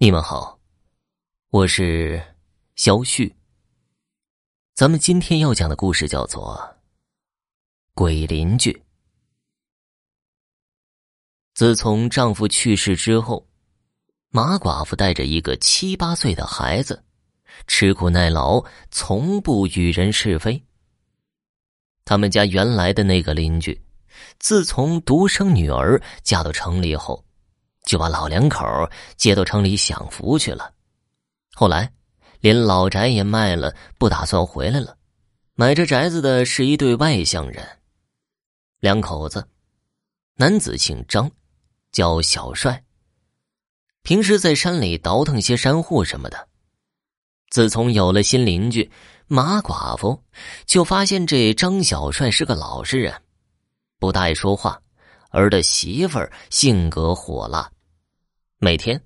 你们好，我是肖旭。咱们今天要讲的故事叫做《鬼邻居》。自从丈夫去世之后，马寡妇带着一个七八岁的孩子，吃苦耐劳，从不与人是非。他们家原来的那个邻居，自从独生女儿嫁到城里后。就把老两口接到城里享福去了。后来，连老宅也卖了，不打算回来了。买这宅子的是一对外乡人，两口子，男子姓张，叫小帅。平时在山里倒腾些山货什么的。自从有了新邻居马寡妇，就发现这张小帅是个老实人，不大爱说话，而的媳妇儿性格火辣。每天，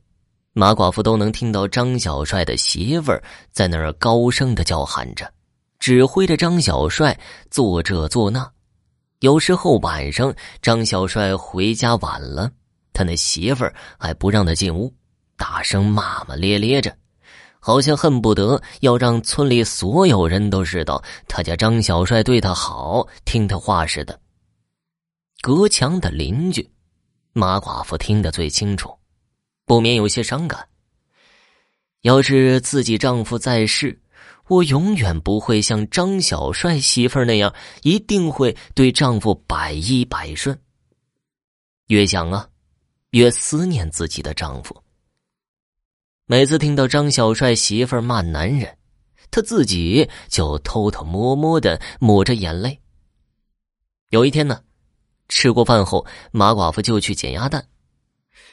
马寡妇都能听到张小帅的媳妇儿在那儿高声的叫喊着，指挥着张小帅做这做那。有时候晚上张小帅回家晚了，他那媳妇儿还不让他进屋，大声骂骂咧咧着，好像恨不得要让村里所有人都知道他家张小帅对他好，听他话似的。隔墙的邻居，马寡妇听得最清楚。不免有些伤感。要是自己丈夫在世，我永远不会像张小帅媳妇那样，一定会对丈夫百依百顺。越想啊，越思念自己的丈夫。每次听到张小帅媳妇骂男人，他自己就偷偷摸摸的抹着眼泪。有一天呢，吃过饭后，马寡妇就去捡鸭蛋。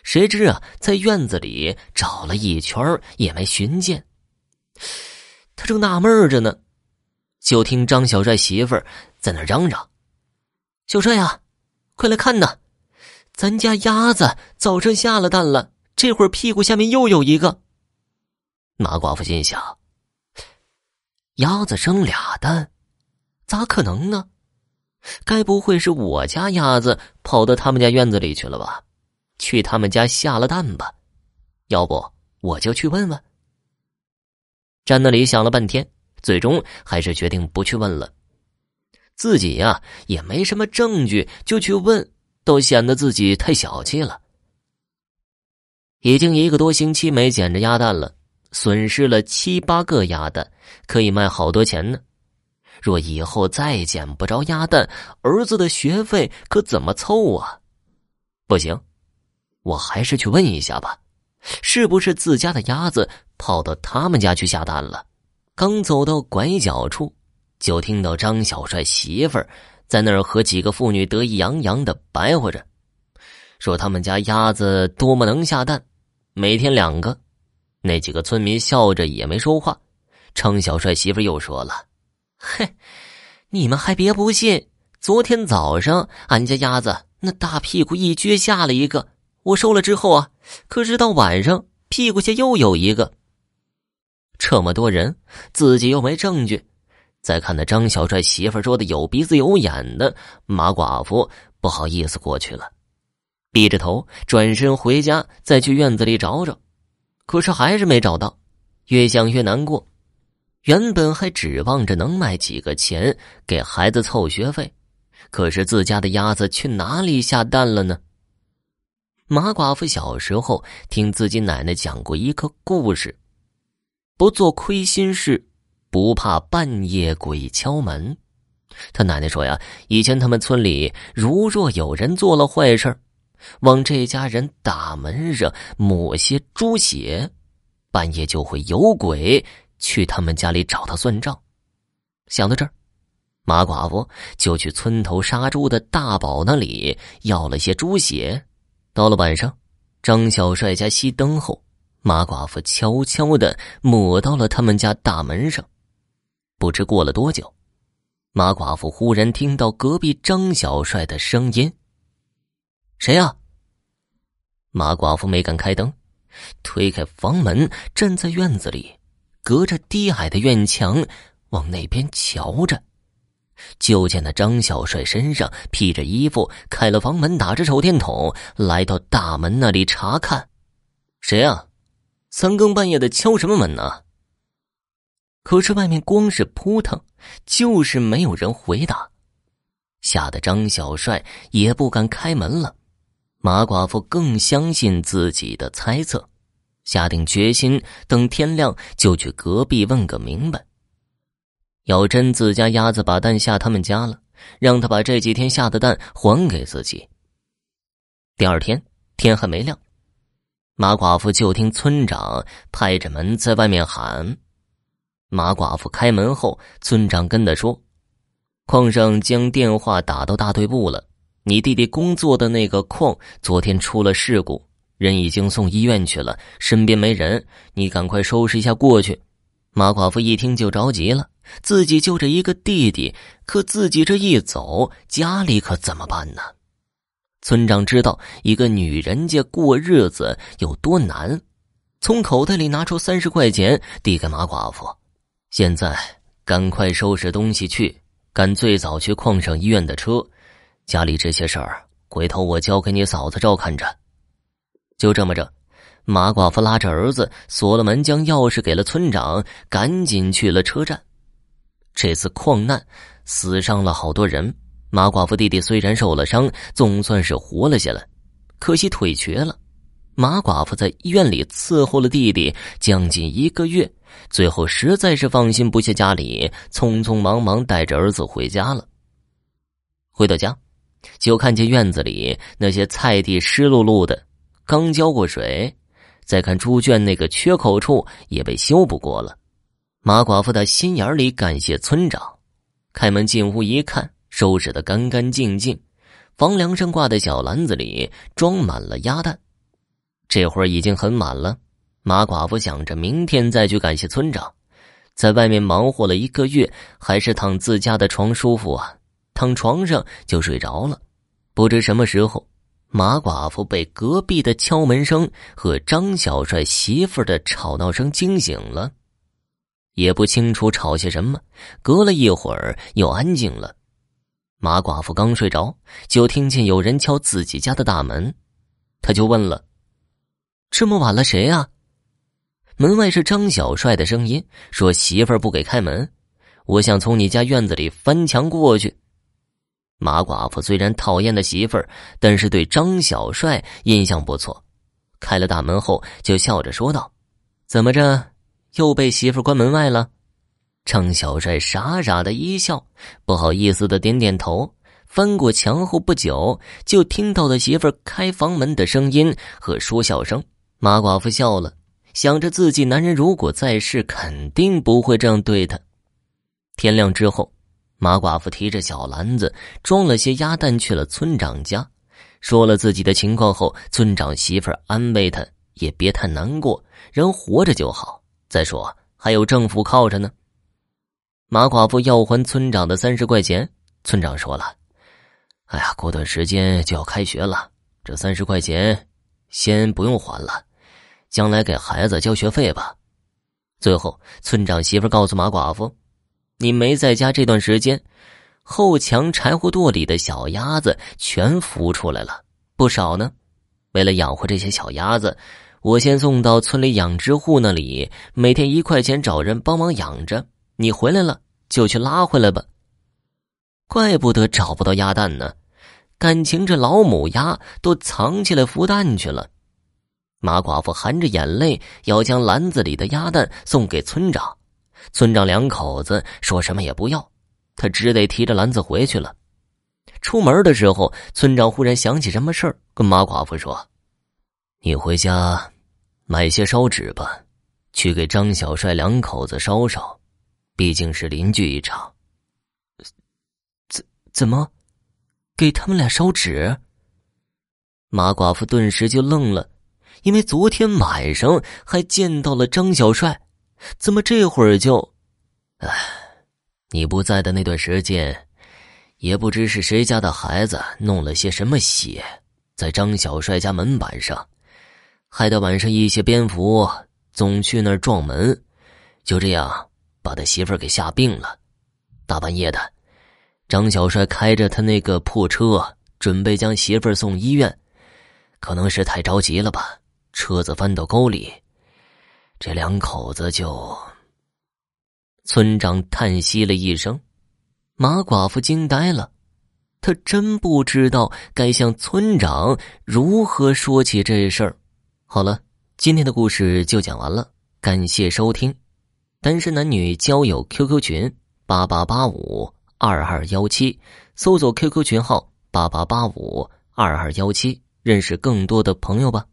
谁知啊，在院子里找了一圈也没寻见。他正纳闷着呢，就听张小帅媳妇儿在那嚷嚷：“小帅呀，快来看呐，咱家鸭子早晨下了蛋了，这会儿屁股下面又有一个。”马寡妇心想：“鸭子生俩蛋，咋可能呢？该不会是我家鸭子跑到他们家院子里去了吧？”去他们家下了蛋吧，要不我就去问问。站那里想了半天，最终还是决定不去问了。自己呀也没什么证据，就去问，都显得自己太小气了。已经一个多星期没捡着鸭蛋了，损失了七八个鸭蛋，可以卖好多钱呢。若以后再捡不着鸭蛋，儿子的学费可怎么凑啊？不行。我还是去问一下吧，是不是自家的鸭子跑到他们家去下蛋了？刚走到拐角处，就听到张小帅媳妇儿在那儿和几个妇女得意洋洋的白活着，说他们家鸭子多么能下蛋，每天两个。那几个村民笑着也没说话。张小帅媳妇又说了：“嘿，你们还别不信，昨天早上俺家鸭子那大屁股一撅下了一个。”我收了之后啊，可是到晚上屁股下又有一个。这么多人，自己又没证据，再看那张小帅媳妇说的有鼻子有眼的，马寡妇不好意思过去了，低着头转身回家，再去院子里找找，可是还是没找到，越想越难过。原本还指望着能卖几个钱给孩子凑学费，可是自家的鸭子去哪里下蛋了呢？马寡妇小时候听自己奶奶讲过一个故事：不做亏心事，不怕半夜鬼敲门。他奶奶说呀，以前他们村里如若有人做了坏事往这家人大门上抹些猪血，半夜就会有鬼去他们家里找他算账。想到这儿，马寡妇就去村头杀猪的大宝那里要了些猪血。到了晚上，张小帅家熄灯后，马寡妇悄悄的抹到了他们家大门上。不知过了多久，马寡妇忽然听到隔壁张小帅的声音：“谁呀？”马寡妇没敢开灯，推开房门，站在院子里，隔着低矮的院墙往那边瞧着。就见那张小帅身上披着衣服，开了房门，打着手电筒，来到大门那里查看。谁啊？三更半夜的敲什么门呢？可是外面光是扑腾，就是没有人回答，吓得张小帅也不敢开门了。马寡妇更相信自己的猜测，下定决心等天亮就去隔壁问个明白。要真自家鸭子把蛋下他们家了，让他把这几天下的蛋还给自己。第二天天还没亮，马寡妇就听村长拍着门在外面喊。马寡妇开门后，村长跟他说：“矿上将电话打到大队部了，你弟弟工作的那个矿昨天出了事故，人已经送医院去了，身边没人，你赶快收拾一下过去。”马寡妇一听就着急了，自己就这一个弟弟，可自己这一走，家里可怎么办呢？村长知道一个女人家过日子有多难，从口袋里拿出三十块钱递给马寡妇。现在赶快收拾东西去，赶最早去矿上医院的车。家里这些事儿，回头我交给你嫂子照看着。就这么着，马寡妇拉着儿子锁了门，将钥匙给了村长，赶紧去了车站。这次矿难死伤了好多人，马寡妇弟弟虽然受了伤，总算是活了下来，可惜腿瘸了。马寡妇在医院里伺候了弟弟将近一个月，最后实在是放心不下家里，匆匆忙忙带着儿子回家了。回到家，就看见院子里那些菜地湿漉漉的，刚浇过水；再看猪圈那个缺口处也被修补过了。马寡妇的心眼里感谢村长，开门进屋一看，收拾的干干净净，房梁上挂的小篮子里装满了鸭蛋。这会儿已经很晚了，马寡妇想着明天再去感谢村长。在外面忙活了一个月，还是躺自家的床舒服啊！躺床上就睡着了。不知什么时候，马寡妇被隔壁的敲门声和张小帅媳妇的吵闹声惊醒了，也不清楚吵些什么。隔了一会儿，又安静了。马寡妇刚睡着，就听见有人敲自己家的大门，他就问了。这么晚了，谁呀？门外是张小帅的声音，说：“媳妇儿不给开门，我想从你家院子里翻墙过去。”马寡妇虽然讨厌的媳妇儿，但是对张小帅印象不错。开了大门后，就笑着说道：“怎么着，又被媳妇关门外了？”张小帅傻傻的一笑，不好意思的点点头。翻过墙后不久，就听到了媳妇开房门的声音和说笑声。马寡妇笑了，想着自己男人如果在世，肯定不会这样对她。天亮之后，马寡妇提着小篮子，装了些鸭蛋去了村长家，说了自己的情况后，村长媳妇安慰他，也别太难过，人活着就好。再说还有政府靠着呢。马寡妇要还村长的三十块钱，村长说了：“哎呀，过段时间就要开学了，这三十块钱先不用还了。”将来给孩子交学费吧。最后，村长媳妇告诉马寡妇：“你没在家这段时间，后墙柴火垛里的小鸭子全孵出来了，不少呢。为了养活这些小鸭子，我先送到村里养殖户那里，每天一块钱找人帮忙养着。你回来了就去拉回来吧。怪不得找不到鸭蛋呢，感情这老母鸭都藏起来孵蛋去了。”马寡妇含着眼泪要将篮子里的鸭蛋送给村长，村长两口子说什么也不要，他只得提着篮子回去了。出门的时候，村长忽然想起什么事儿，跟马寡妇说：“你回家买些烧纸吧，去给张小帅两口子烧烧，毕竟是邻居一场。”怎怎么，给他们俩烧纸？马寡妇顿时就愣了。因为昨天晚上还见到了张小帅，怎么这会儿就……哎，你不在的那段时间，也不知是谁家的孩子弄了些什么血，在张小帅家门板上，害得晚上一些蝙蝠总去那儿撞门，就这样把他媳妇儿给吓病了。大半夜的，张小帅开着他那个破车，准备将媳妇儿送医院，可能是太着急了吧。车子翻到沟里，这两口子就……村长叹息了一声，马寡妇惊呆了，他真不知道该向村长如何说起这事儿。好了，今天的故事就讲完了，感谢收听。单身男女交友 QQ 群八八八五二二幺七，搜索 QQ 群号八八八五二二幺七，认识更多的朋友吧。